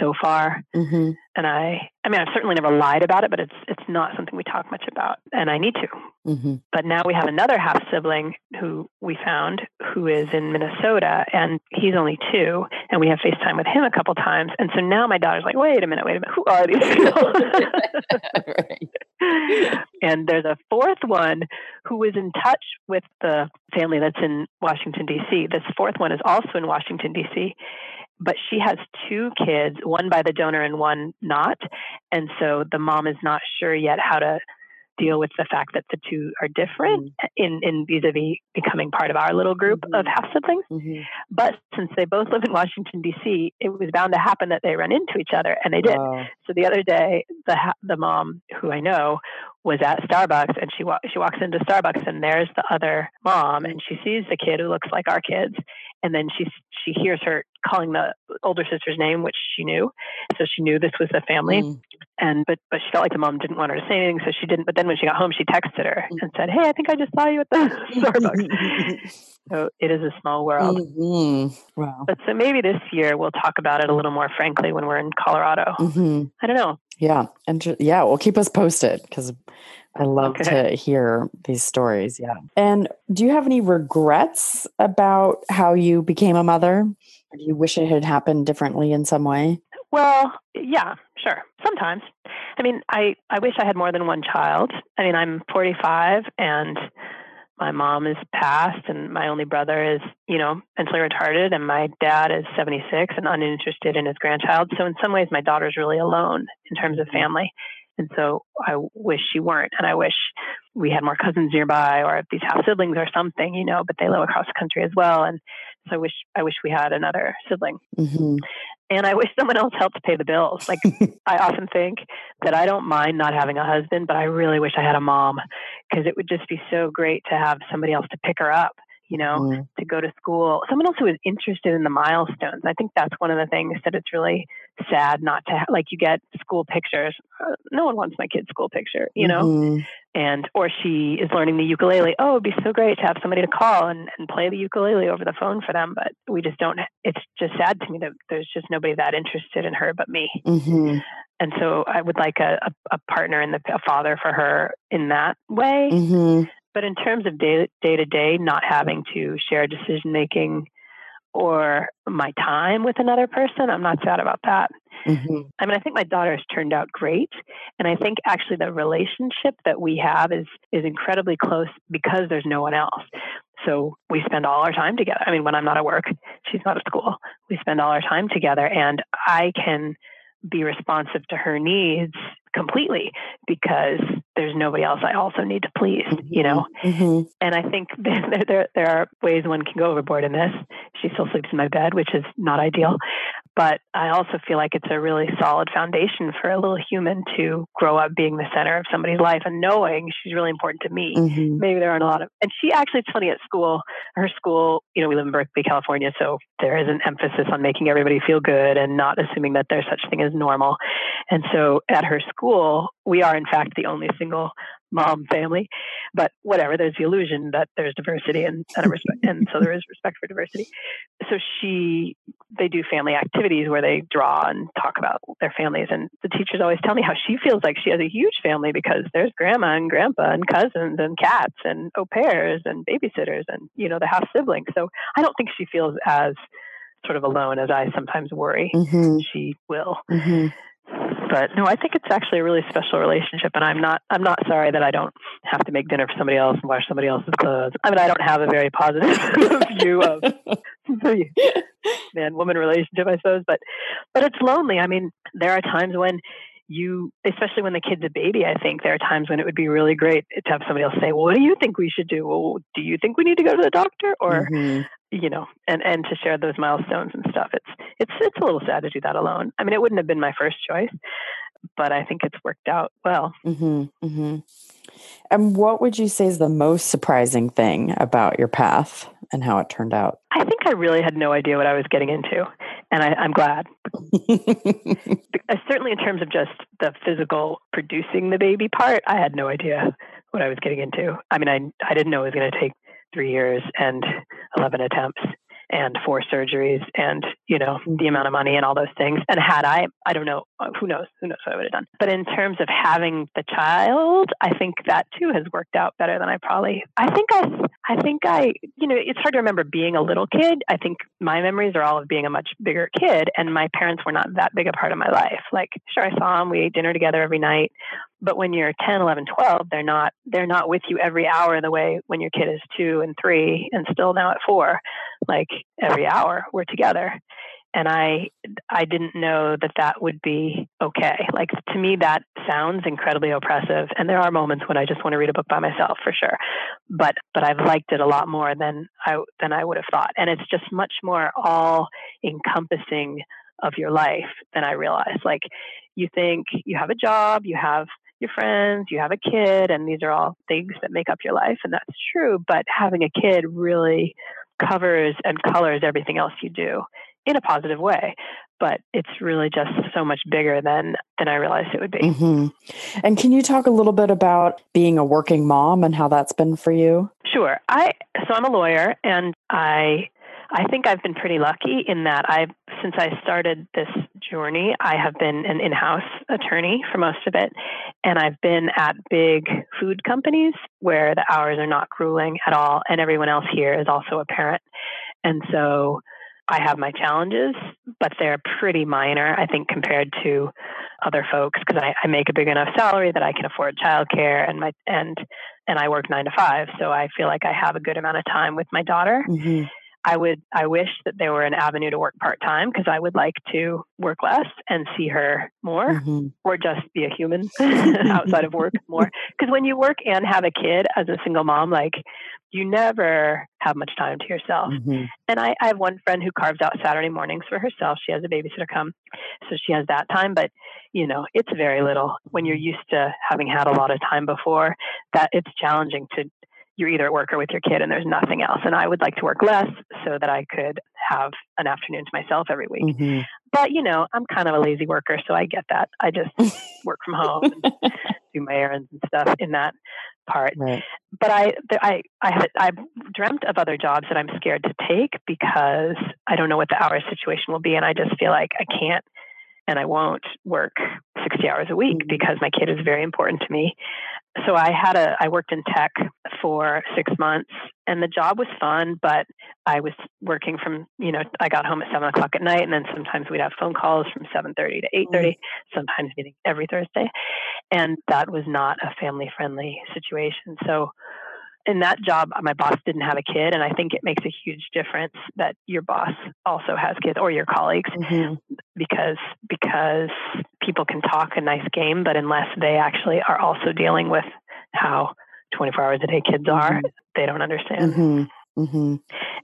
so far. Mm-hmm. And I, I mean, I've certainly never lied about it, but it's it's not something we talk much about, and I need to. Mm-hmm. But now we have another half sibling who we found who is in Minnesota, and he's only two, and we have FaceTime with him a couple times, and so now my daughter's like, wait a minute, wait a minute, who are these people? and there's a fourth one who is in touch with the family that's in Washington D.C. This fourth one is also in Washington D.C but she has two kids, one by the donor and one not. And so the mom is not sure yet how to deal with the fact that the two are different mm-hmm. in in vis-a-vis becoming part of our little group mm-hmm. of half siblings. Mm-hmm. But since they both live in Washington D.C., it was bound to happen that they run into each other, and they did. So the other day, the the mom who I know was at Starbucks, and she wa- she walks into Starbucks, and there's the other mom, and she sees the kid who looks like our kids, and then she she hears her calling the older sister's name, which she knew, so she knew this was the family. And but but she felt like the mom didn't want her to say anything, so she didn't. But then when she got home, she texted her mm. and said, "Hey, I think I just saw you at the Starbucks." so it is a small world. Mm-hmm. Wow. But so maybe this year we'll talk about it a little more frankly when we're in Colorado. Mm-hmm. I don't know. Yeah, and yeah, well, keep us posted because I love okay. to hear these stories. Yeah. And do you have any regrets about how you became a mother? Or do you wish it had happened differently in some way? Well, yeah, sure. Sometimes. I mean, I, I wish I had more than one child. I mean, I'm 45 and my mom is passed and my only brother is, you know, mentally retarded and my dad is 76 and uninterested in his grandchild. So in some ways my daughter's really alone in terms of mm-hmm. family. And so I wish she weren't. And I wish we had more cousins nearby or these half siblings or something, you know, but they live across the country as well. And so I wish, I wish we had another sibling. Mm-hmm. And I wish someone else helped pay the bills. Like I often think that I don't mind not having a husband, but I really wish I had a mom because it would just be so great to have somebody else to pick her up you know, mm. to go to school. Someone else who is interested in the milestones. I think that's one of the things that it's really sad not to have, like you get school pictures. Uh, no one wants my kid's school picture, you know, mm-hmm. and or she is learning the ukulele. Oh, it'd be so great to have somebody to call and, and play the ukulele over the phone for them. But we just don't. It's just sad to me that there's just nobody that interested in her but me. Mm-hmm. And so I would like a, a, a partner and a father for her in that way. But in terms of day to day, not having to share decision making or my time with another person, I'm not sad about that. Mm-hmm. I mean, I think my daughter has turned out great, and I think actually the relationship that we have is is incredibly close because there's no one else. So we spend all our time together. I mean, when I'm not at work, she's not at school. We spend all our time together, and I can be responsive to her needs completely because there's nobody else I also need to please, you know? Mm-hmm. And I think there, there, there are ways one can go overboard in this. She still sleeps in my bed, which is not ideal. But I also feel like it's a really solid foundation for a little human to grow up being the center of somebody's life and knowing she's really important to me. Mm-hmm. Maybe there aren't a lot of, and she actually, it's funny at school, her school, you know, we live in Berkeley, California, so there is an emphasis on making everybody feel good and not assuming that there's such thing as normal. And so at her school, we are in fact the only single mom family but whatever there's the illusion that there's diversity and and, respect, and so there is respect for diversity so she they do family activities where they draw and talk about their families and the teachers always tell me how she feels like she has a huge family because there's grandma and grandpa and cousins and cats and au pairs and babysitters and you know the half siblings so i don't think she feels as sort of alone as i sometimes worry mm-hmm. she will mm-hmm. But no, I think it's actually a really special relationship, and I'm not I'm not sorry that I don't have to make dinner for somebody else and wash somebody else's clothes. I mean, I don't have a very positive view of the man woman relationship, I suppose, but but it's lonely. I mean, there are times when you, especially when the kid's a baby, I think there are times when it would be really great to have somebody else say, "Well, what do you think we should do? Well, do you think we need to go to the doctor?" Or mm-hmm you know, and and to share those milestones and stuff. It's it's it's a little sad to do that alone. I mean, it wouldn't have been my first choice, but I think it's worked out well. Mm-hmm, mm-hmm. And what would you say is the most surprising thing about your path and how it turned out? I think I really had no idea what I was getting into, and I, am glad. Uh, certainly, in terms of just the physical producing the baby part, I had no idea what I was getting into. I mean, I I didn't know it was going to take three years and 11 attempts and four surgeries and you know the amount of money and all those things. And had i i don't know uh, who knows who knows what i would have done. But in terms of having the child i think that too has worked out better than i probably i think i i think i you know it's hard to remember being a little kid. I think my memories are all of being a much bigger kid and my parents were not that big a part of my life. Like sure i saw them we ate dinner together every night but when you're 10 11 12 they're not they're not with you every hour the way when your kid is two and three and still now at four like every hour we're together. And i i didn't know that that would be okay. Like to me that sounds incredibly oppressive. And there are moments when i just want to read a book by myself for sure. But but i've liked it a lot more than i than i would have thought. And it's just much more all encompassing of your life than i realized. Like you think you have a job you have your friends, you have a kid, and these are all things that make up your life, and that's true. But having a kid really covers and colors everything else you do in a positive way. But it's really just so much bigger than than I realized it would be. Mm-hmm. And can you talk a little bit about being a working mom and how that's been for you? Sure. I so I'm a lawyer, and I I think I've been pretty lucky in that I've since I started this journey, I have been an in-house attorney for most of it, and I've been at big food companies where the hours are not grueling at all, and everyone else here is also a parent, and so I have my challenges, but they're pretty minor, I think, compared to other folks because I, I, make a big enough salary that I can afford childcare and my and and I work nine to five, so I feel like I have a good amount of time with my daughter. Mm-hmm. I would I wish that there were an avenue to work part time because I would like to work less and see her more mm-hmm. or just be a human outside of work more because when you work and have a kid as a single mom like you never have much time to yourself mm-hmm. and I, I have one friend who carves out Saturday mornings for herself she has a babysitter come so she has that time but you know it's very little when you're used to having had a lot of time before that it's challenging to you're either at work or with your kid and there's nothing else. And I would like to work less so that I could have an afternoon to myself every week. Mm-hmm. But, you know, I'm kind of a lazy worker, so I get that. I just work from home and do my errands and stuff in that part. Right. But I, I, I, had, I dreamt of other jobs that I'm scared to take because I don't know what the hour situation will be. And I just feel like I can't and I won't work 60 hours a week mm-hmm. because my kid is very important to me. So I had a I worked in tech for 6 months and the job was fun, but I was working from, you know, I got home at 7 o'clock at night and then sometimes we'd have phone calls from 7.30 to 8.30, mm-hmm. sometimes meeting every Thursday. And that was not a family friendly situation. So in that job, my boss didn't have a kid, and I think it makes a huge difference that your boss also has kids or your colleagues, mm-hmm. because because people can talk a nice game, but unless they actually are also dealing with how 24 hours a day kids are, mm-hmm. they don't understand. Mm-hmm. Mm-hmm.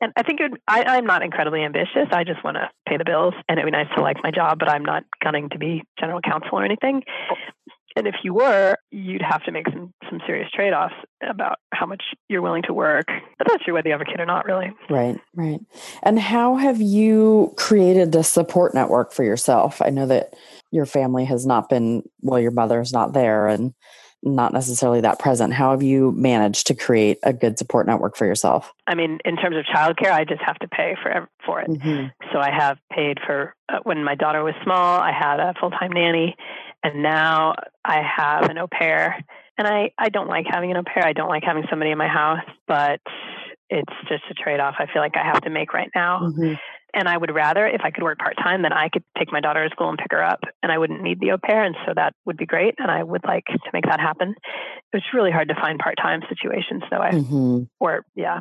And I think would, I, am not incredibly ambitious. I just want to pay the bills, and it'd be nice to like my job, but I'm not gunning to be general counsel or anything. And if you were, you'd have to make some some serious trade offs about how much you're willing to work. But that's true whether you have a kid or not, really. Right, right. And how have you created the support network for yourself? I know that your family has not been well, your mother's not there and not necessarily that present. How have you managed to create a good support network for yourself? I mean, in terms of childcare, I just have to pay for for it. Mm-hmm. So I have paid for uh, when my daughter was small. I had a full time nanny, and now I have an au pair. And I, I don't like having an au pair. I don't like having somebody in my house, but it's just a trade off I feel like I have to make right now. Mm-hmm. And I would rather, if I could work part time, then I could take my daughter to school and pick her up, and I wouldn't need the au pair. And so that would be great. And I would like to make that happen. It's really hard to find part time situations, though. I mm-hmm. or yeah.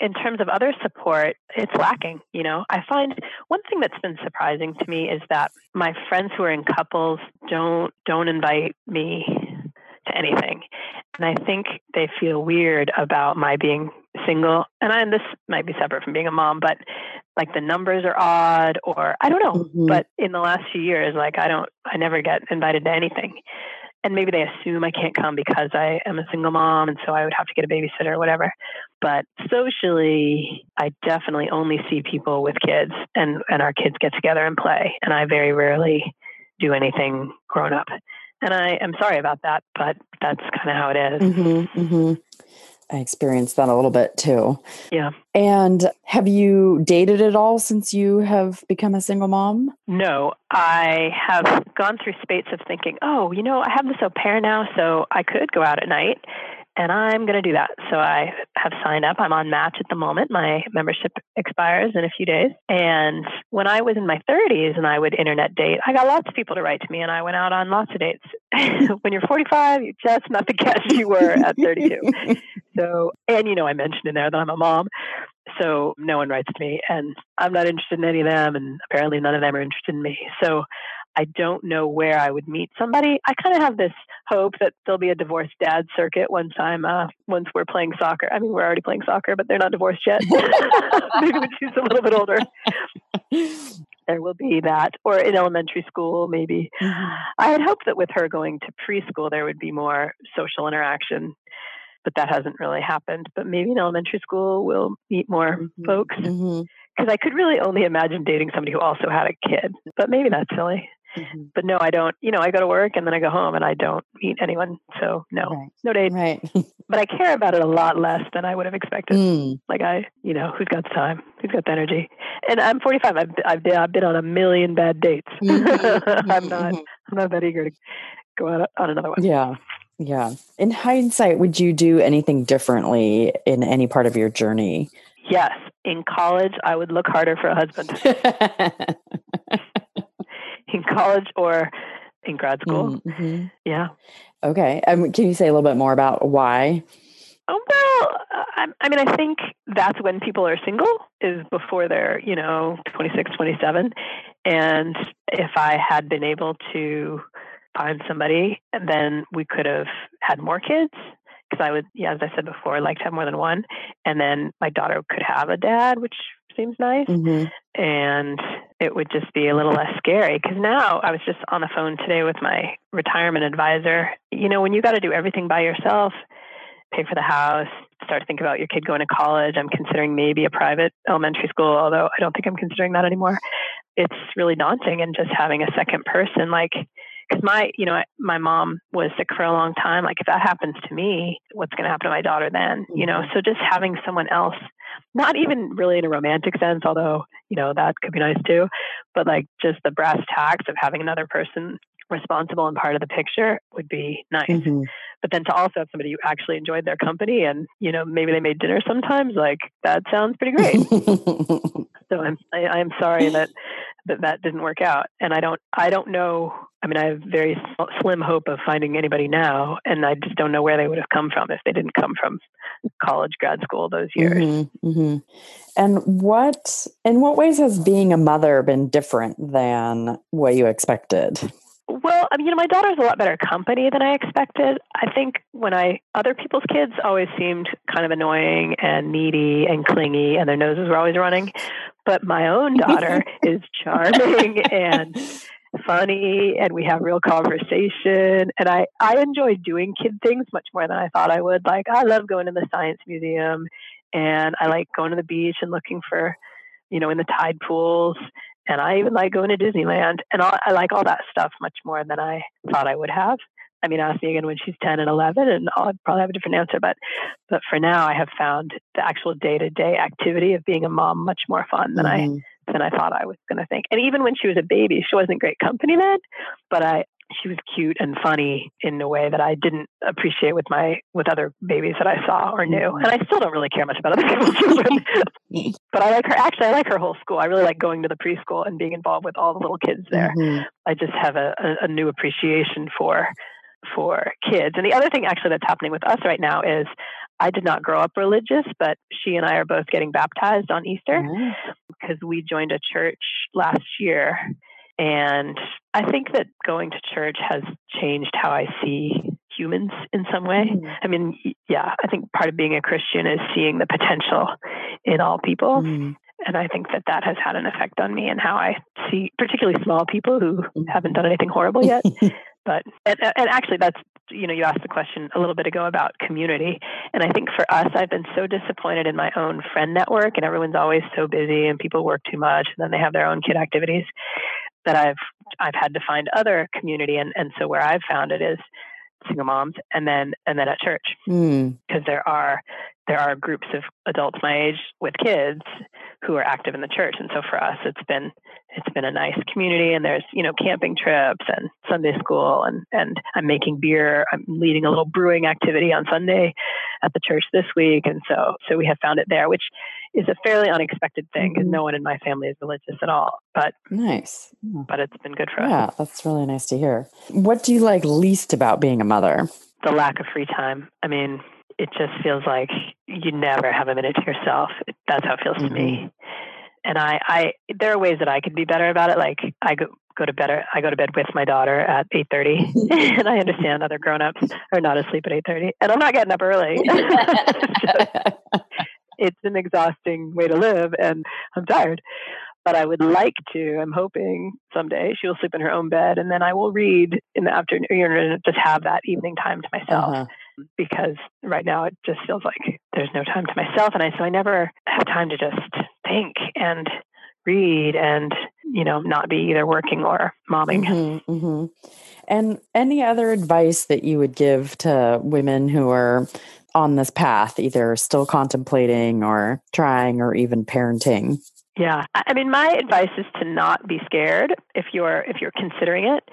In terms of other support, it's lacking. You know, I find one thing that's been surprising to me is that my friends who are in couples don't don't invite me to anything. And I think they feel weird about my being single. And I, and this might be separate from being a mom, but like the numbers are odd or I don't know. Mm-hmm. But in the last few years, like I don't, I never get invited to anything. And maybe they assume I can't come because I am a single mom and so I would have to get a babysitter or whatever. But socially, I definitely only see people with kids and, and our kids get together and play. And I very rarely do anything grown up. And I am sorry about that, but that's kind of how it is. Mm-hmm, mm-hmm. I experienced that a little bit too. Yeah. And have you dated at all since you have become a single mom? No, I have gone through spates of thinking, oh, you know, I have this au pair now, so I could go out at night and I'm going to do that. So I have signed up. I'm on Match at the moment. My membership expires in a few days. And when I was in my 30s and I would internet date, I got lots of people to write to me and I went out on lots of dates. when you're 45, you're just not the guest you were at 32. so, and you know, I mentioned in there that I'm a mom. So no one writes to me and I'm not interested in any of them. And apparently none of them are interested in me. So I don't know where I would meet somebody. I kind of have this hope that there'll be a divorced dad circuit once I'm uh, once we're playing soccer. I mean, we're already playing soccer, but they're not divorced yet. Maybe when she's a little bit older, there will be that, or in elementary school, maybe. Mm-hmm. I had hoped that with her going to preschool, there would be more social interaction but that hasn't really happened. But maybe in elementary school we'll meet more mm-hmm. folks. Because mm-hmm. I could really only imagine dating somebody who also had a kid. But maybe that's silly. Mm-hmm. But no, I don't. You know, I go to work and then I go home and I don't meet anyone. So no, right. no date. Right. but I care about it a lot less than I would have expected. Mm. Like I, you know, who's got the time? Who's got the energy? And I'm 45. I've I've been, I've been on a million bad dates. Mm-hmm. I'm not. Mm-hmm. I'm not that eager to go out on another one. Yeah. Yeah. In hindsight, would you do anything differently in any part of your journey? Yes. In college, I would look harder for a husband. college or in grad school. Mm-hmm. Yeah. Okay. Um, can you say a little bit more about why? Oh, well, I, I mean, I think that's when people are single is before they're, you know, 26, 27. And if I had been able to find somebody, then we could have had more kids because I would, yeah, as I said before, like to have more than one. And then my daughter could have a dad, which seems nice. Mm-hmm. And it would just be a little less scary. Because now I was just on the phone today with my retirement advisor. You know, when you got to do everything by yourself, pay for the house, start to think about your kid going to college. I'm considering maybe a private elementary school, although I don't think I'm considering that anymore. It's really daunting. And just having a second person, like, because my you know my mom was sick for a long time like if that happens to me what's going to happen to my daughter then you know mm-hmm. so just having someone else not even really in a romantic sense although you know that could be nice too but like just the brass tacks of having another person responsible and part of the picture would be nice mm-hmm. but then to also have somebody who actually enjoyed their company and you know maybe they made dinner sometimes like that sounds pretty great so i'm I, am i am sorry that that that didn't work out and i don't i don't know I mean, I have very slim hope of finding anybody now, and I just don't know where they would have come from if they didn't come from college, grad school those years. Mm-hmm, mm-hmm. And what, in what ways has being a mother been different than what you expected? Well, I mean, you know, my daughter's a lot better company than I expected. I think when I other people's kids always seemed kind of annoying and needy and clingy, and their noses were always running. But my own daughter is charming and funny and we have real conversation and I, I enjoy doing kid things much more than I thought I would. Like I love going to the science museum and I like going to the beach and looking for, you know, in the tide pools. And I even like going to Disneyland and I like all that stuff much more than I thought I would have. I mean, ask me again when she's 10 and 11 and I'll probably have a different answer. But, but for now, I have found the actual day to day activity of being a mom much more fun than mm-hmm. I than I thought I was going to think. And even when she was a baby, she wasn't great company then, but I she was cute and funny in a way that I didn't appreciate with my with other babies that I saw or knew. Mm-hmm. And I still don't really care much about other people's children. but I like her actually I like her whole school. I really like going to the preschool and being involved with all the little kids there. Mm-hmm. I just have a, a, a new appreciation for for kids. And the other thing actually that's happening with us right now is I did not grow up religious, but she and I are both getting baptized on Easter because we joined a church last year. And I think that going to church has changed how I see humans in some way. Mm. I mean, yeah, I think part of being a Christian is seeing the potential in all people. Mm. And I think that that has had an effect on me and how I see, particularly small people who mm. haven't done anything horrible yet. but and, and actually that's you know you asked the question a little bit ago about community and i think for us i've been so disappointed in my own friend network and everyone's always so busy and people work too much and then they have their own kid activities that i've i've had to find other community and and so where i've found it is single moms and then and then at church because mm. there are there are groups of adults my age with kids who are active in the church. And so for us it's been it's been a nice community and there's you know camping trips and sunday school and and i'm making beer. I'm leading a little brewing activity on sunday at the church this week. And so so we have found it there which is a fairly unexpected thing because mm-hmm. no one in my family is religious at all but nice. But it's been good for us. Yeah that's really nice to hear. What do you like least about being a mother? The lack of free time. I mean it just feels like you never have a minute to yourself. That's how it feels mm-hmm. to me. Mm-hmm. And I, I, there are ways that I could be better about it. Like I go, go to bed, I go to bed with my daughter at 8:30, and I understand other grown-ups are not asleep at 8:30, and I'm not getting up early. it's, just, it's an exhausting way to live, and I'm tired but I would like to. I'm hoping someday she will sleep in her own bed, and then I will read in the afternoon. You know, just have that evening time to myself. Uh-huh. Because right now it just feels like there's no time to myself, and I so I never have time to just think and read and you know not be either working or momming. Mm-hmm, mm-hmm. And any other advice that you would give to women who are on this path, either still contemplating or trying or even parenting? Yeah. I mean, my advice is to not be scared if you're if you're considering it.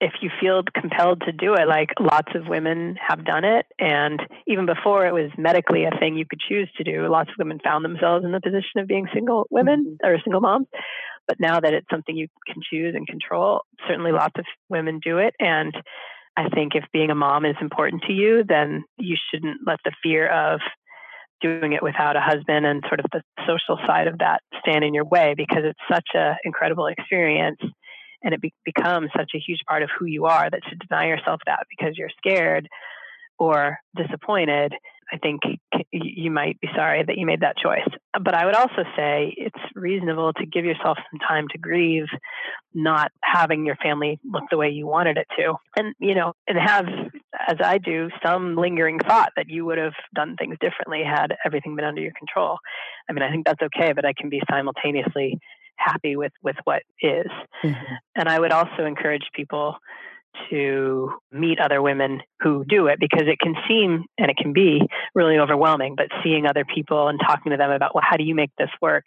If you feel compelled to do it, like lots of women have done it, and even before it was medically a thing you could choose to do, lots of women found themselves in the position of being single women mm-hmm. or single moms. But now that it's something you can choose and control, certainly lots of women do it. And I think if being a mom is important to you, then you shouldn't let the fear of doing it without a husband and sort of the social side of that stand in your way because it's such an incredible experience and it be- becomes such a huge part of who you are that to deny yourself that because you're scared or disappointed I think you might be sorry that you made that choice. But I would also say it's reasonable to give yourself some time to grieve not having your family look the way you wanted it to. And, you know, and have, as I do, some lingering thought that you would have done things differently had everything been under your control. I mean, I think that's okay, but I can be simultaneously happy with, with what is. Mm-hmm. And I would also encourage people to meet other women who do it because it can seem and it can be really overwhelming, but seeing other people and talking to them about, well, how do you make this work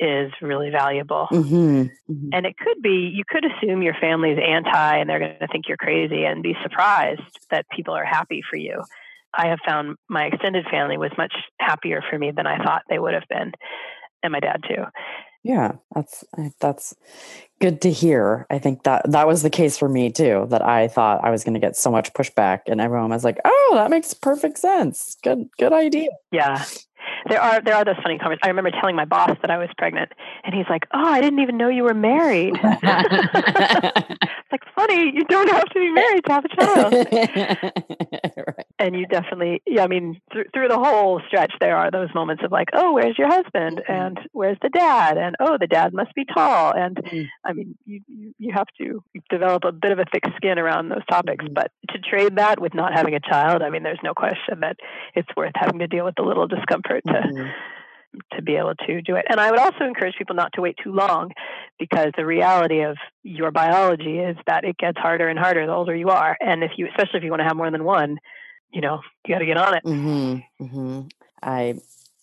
is really valuable. Mm-hmm. Mm-hmm. And it could be, you could assume your family is anti and they're going to think you're crazy and be surprised that people are happy for you. I have found my extended family was much happier for me than I thought they would have been, and my dad too. Yeah, that's eh, that's good to hear. I think that that was the case for me too. That I thought I was going to get so much pushback, and everyone was like, "Oh, that makes perfect sense. Good, good idea." Yeah, there are there are those funny conversations. I remember telling my boss that I was pregnant, and he's like, "Oh, I didn't even know you were married." it's like funny. You don't have to be married to have a child. right. And you definitely, yeah. I mean, th- through the whole stretch, there are those moments of like, "Oh, where's your husband?" Mm-hmm. and "Where's the dad?" and "Oh, the dad must be tall." And mm-hmm. I mean, you, you you have to develop a bit of a thick skin around those topics. Mm-hmm. But to trade that with not having a child, I mean, there's no question that it's worth having to deal with a little discomfort to mm-hmm. to be able to do it. And I would also encourage people not to wait too long because the reality of your biology is that it gets harder and harder the older you are. And if you, especially if you want to have more than one, you know, you got to get on it. Mm-hmm. Mm-hmm. I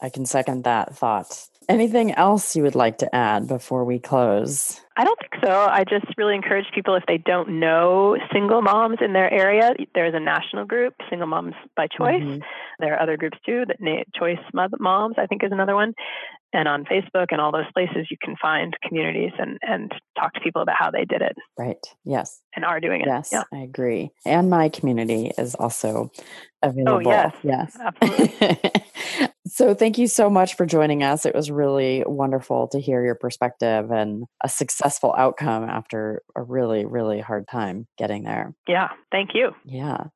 I can second that thought. Anything else you would like to add before we close? I don't think so. I just really encourage people if they don't know single moms in their area, there's a national group, Single Moms by Choice. Mm-hmm. There are other groups too, that Choice Moms, I think, is another one. And on Facebook and all those places, you can find communities and, and talk to people about how they did it. Right. Yes. And are doing it. Yes, yeah. I agree. And my community is also oh, available. Oh, yes. Yes. Absolutely. so thank you so much for joining us. It was really wonderful to hear your perspective and a successful outcome after a really, really hard time getting there. Yeah. Thank you. Yeah.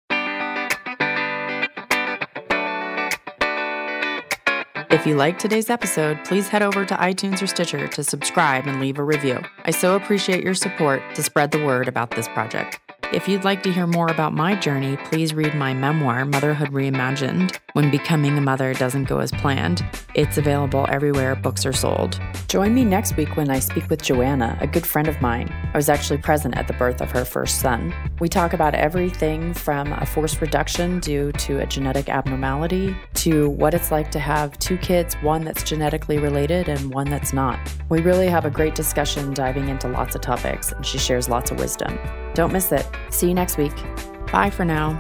If you liked today's episode, please head over to iTunes or Stitcher to subscribe and leave a review. I so appreciate your support to spread the word about this project. If you'd like to hear more about my journey, please read my memoir, Motherhood Reimagined When Becoming a Mother Doesn't Go as Planned. It's available everywhere books are sold. Join me next week when I speak with Joanna, a good friend of mine. I was actually present at the birth of her first son. We talk about everything from a forced reduction due to a genetic abnormality to what it's like to have two kids, one that's genetically related and one that's not. We really have a great discussion diving into lots of topics, and she shares lots of wisdom. Don't miss it. See you next week. Bye for now.